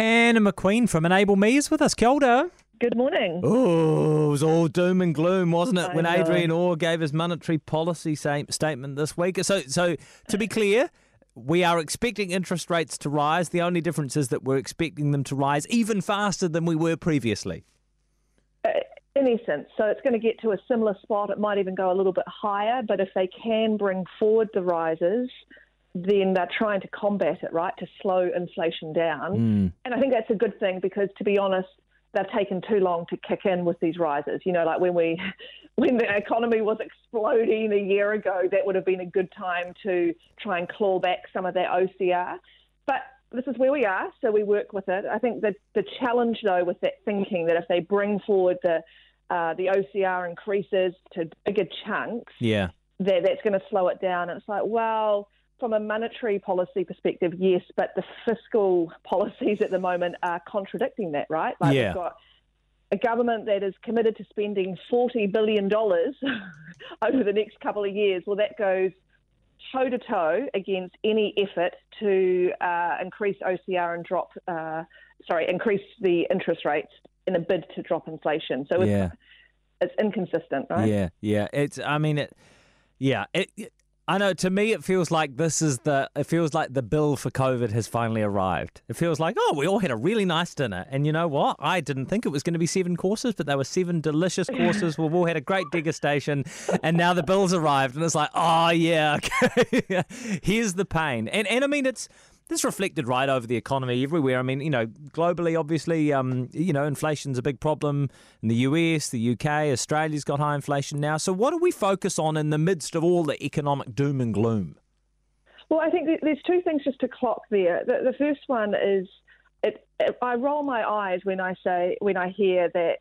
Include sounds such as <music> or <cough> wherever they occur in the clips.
Hannah McQueen from Enable Me is with us. Kia ora. Good morning. Oh, it was all doom and gloom, wasn't it, I when know. Adrian Orr gave his monetary policy statement this week? So, so to be clear, we are expecting interest rates to rise. The only difference is that we're expecting them to rise even faster than we were previously. Uh, in essence, so it's going to get to a similar spot. It might even go a little bit higher, but if they can bring forward the rises, then they're trying to combat it, right, to slow inflation down. And I think that's a good thing because, to be honest, they've taken too long to kick in with these rises. You know, like when we, <laughs> when the economy was exploding a year ago, that would have been a good time to try and claw back some of that OCR. But this is where we are, so we work with it. I think that the challenge, though, with that thinking that if they bring forward the uh, the OCR increases to bigger chunks, Yeah. that that's going to slow it down. And it's like, well, from a monetary policy perspective, yes, but the fiscal policies at the moment are contradicting that, right? Like Yeah. we've got a government that is committed to spending $40 billion <laughs> over the next couple of years. Well, that goes toe to toe against any effort to uh, increase OCR and drop, uh, sorry, increase the interest rates in a bid to drop inflation. So it's, Yeah. it's inconsistent, right? Yeah, yeah. It's. I mean, it. Yeah. It. it- I know. To me, it feels like this is the. It feels like the bill for COVID has finally arrived. It feels like, oh, we all had a really nice dinner, and you know what? I didn't think it was going to be seven courses, but there were seven delicious <laughs> courses. We've all had a great degustation, and now the bill's arrived, and it's like, oh yeah, <laughs> okay. Here's the pain, and and I mean, it's. This reflected right over the economy everywhere. I mean, you know, globally, obviously, um, you know, inflation's a big problem in the US, the UK, Australia's got high inflation now. So, what do we focus on in the midst of all the economic doom and gloom? Well, I think there's two things just to clock there. The, the first one is it, I roll my eyes when I say when I hear that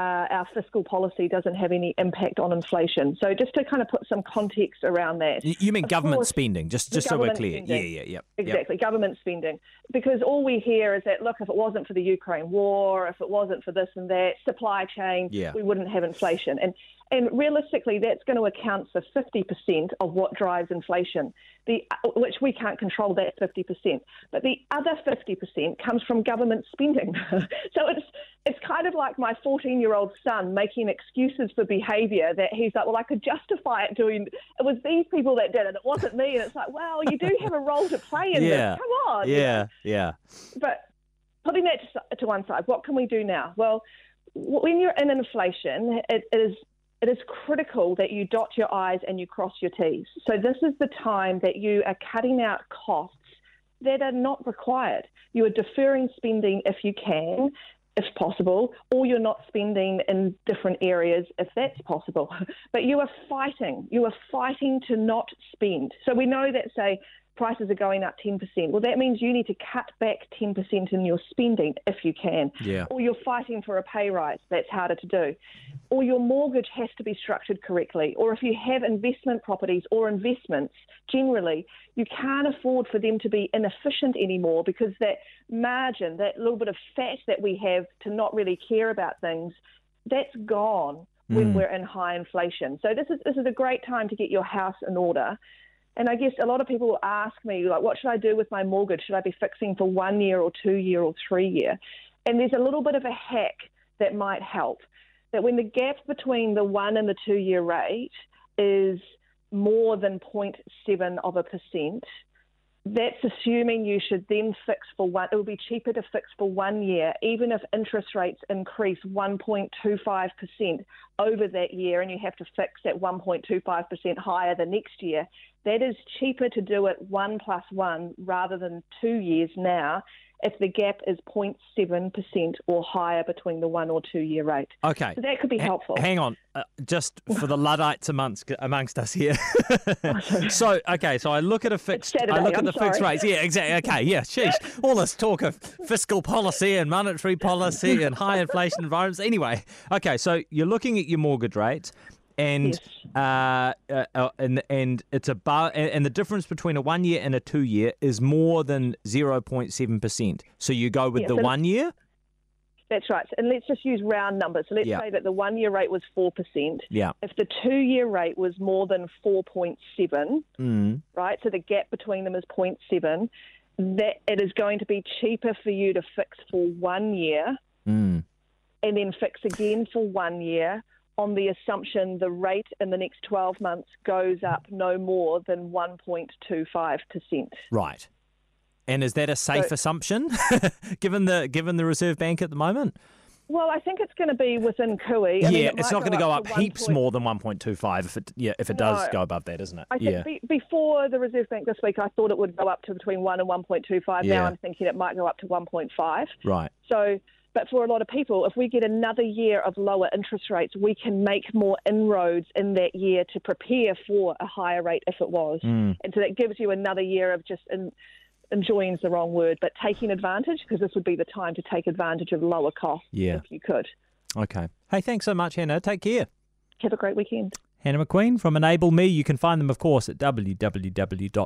uh, our fiscal policy doesn't have any impact on inflation. So just to kind of put some context around that. You mean Of government course, spending, just just so we're clear. spending. Yeah, yeah, yeah. Yep. Exactly, government spending. Because all we hear is that, look, if it wasn't for the Ukraine war, if it wasn't for this and that, supply chain, Yeah. we wouldn't have inflation. And and realistically, that's going to account for 50% of what drives inflation, the, which we can't control that 50%. But the other 50% comes from government spending. <laughs> so it's, it's kind of like my 14 year old son making excuses for behaviour that he's like, well, I could justify it doing, it was these people that did it, it wasn't me. And it's like, well, you do have a role to play in Yeah. this. Come on. Yeah, yeah. But putting that to, to one side, what can we do now? Well, when you're in inflation, it is it is critical that you dot your I's and you cross your T's. So this is the time that you are cutting out costs that are not required. You are deferring spending if you can. If possible, or you're not spending in different areas if that's possible. <laughs> But you are fighting. You are fighting to not spend. So we know that, say, prices are going up 10%. Well, that means you need to cut back 10% in your spending if you can. Yeah. Or you're fighting for a pay rise. That's harder to do. Or your mortgage has to be structured correctly. Or if you have investment properties or investments, generally, you can't afford for them to be inefficient anymore because that margin, that little bit of fat that we have to not really care about things, that's gone when hmm. we're in high inflation. So this is this is a great time to get your house in order. And I guess a lot of people ask me, like, what should I do with my mortgage? Should I be fixing for one year or two year or three year? And there's a little bit of a hack that might help. That when the gap between the one and the two year rate is more than 0.7 of a percent, that's assuming you should then fix for one. It will be cheaper to fix for one year, even if interest rates increase 1.25% over that year, and you have to fix at 1.25% higher the next year. That is cheaper to do it one plus one rather than two years now if the gap is 0.7% or higher between the one or two year rate. Okay. So that could be Ha- helpful. hang on, uh, just <laughs> for the Luddites amongst amongst us here. <laughs> so okay, so I look at a fixed. I look at I'm the fixed rates. Yeah, exactly. Okay, yeah. Sheesh, all this talk of fiscal policy and monetary policy and high inflation environments. Anyway, okay, so you're looking at your mortgage rates. And uh, uh, uh, and and it's about and, and the difference between a one year and a two year is more than zero point seven percent. So you go with Yeah, the one year. That's right. And let's just use round numbers. So let's Yeah. say that the one year rate was 4%. Yeah. If the two year rate was more than 4.7, Mm. right, so the gap between them is 0.7, that it is going to be cheaper for you to fix for one year Mm. and then fix again for one year on the assumption the rate in the next 12 months goes up no more than 1.25%. Right. And is that a safe So- assumption, <laughs> given the given the Reserve Bank at the moment? Well, I think it's going to be within. I mean, yeah, it it's not going to go up up to heaps 1. more than 1.25 if it yeah if it does No. go above that, isn't it? I think yeah. be, before the Reserve Bank this week, I thought it would go up to between 1 and 1.25. Yeah. Now I'm thinking it might go up to 1.5. right. So, but for a lot of people, if we get another year of lower interest rates, we can make more inroads in that year to prepare for a higher rate if it was. Mm. And so that gives you another year of just in, enjoying is the wrong word, but taking advantage because this would be the time to take advantage of lower costs Yeah. if you could. Okay. Hey, thanks so much, Hannah. Take care. Have a great weekend. Hannah McQueen from Enable Me. You can find them, of course, at www.enable.me.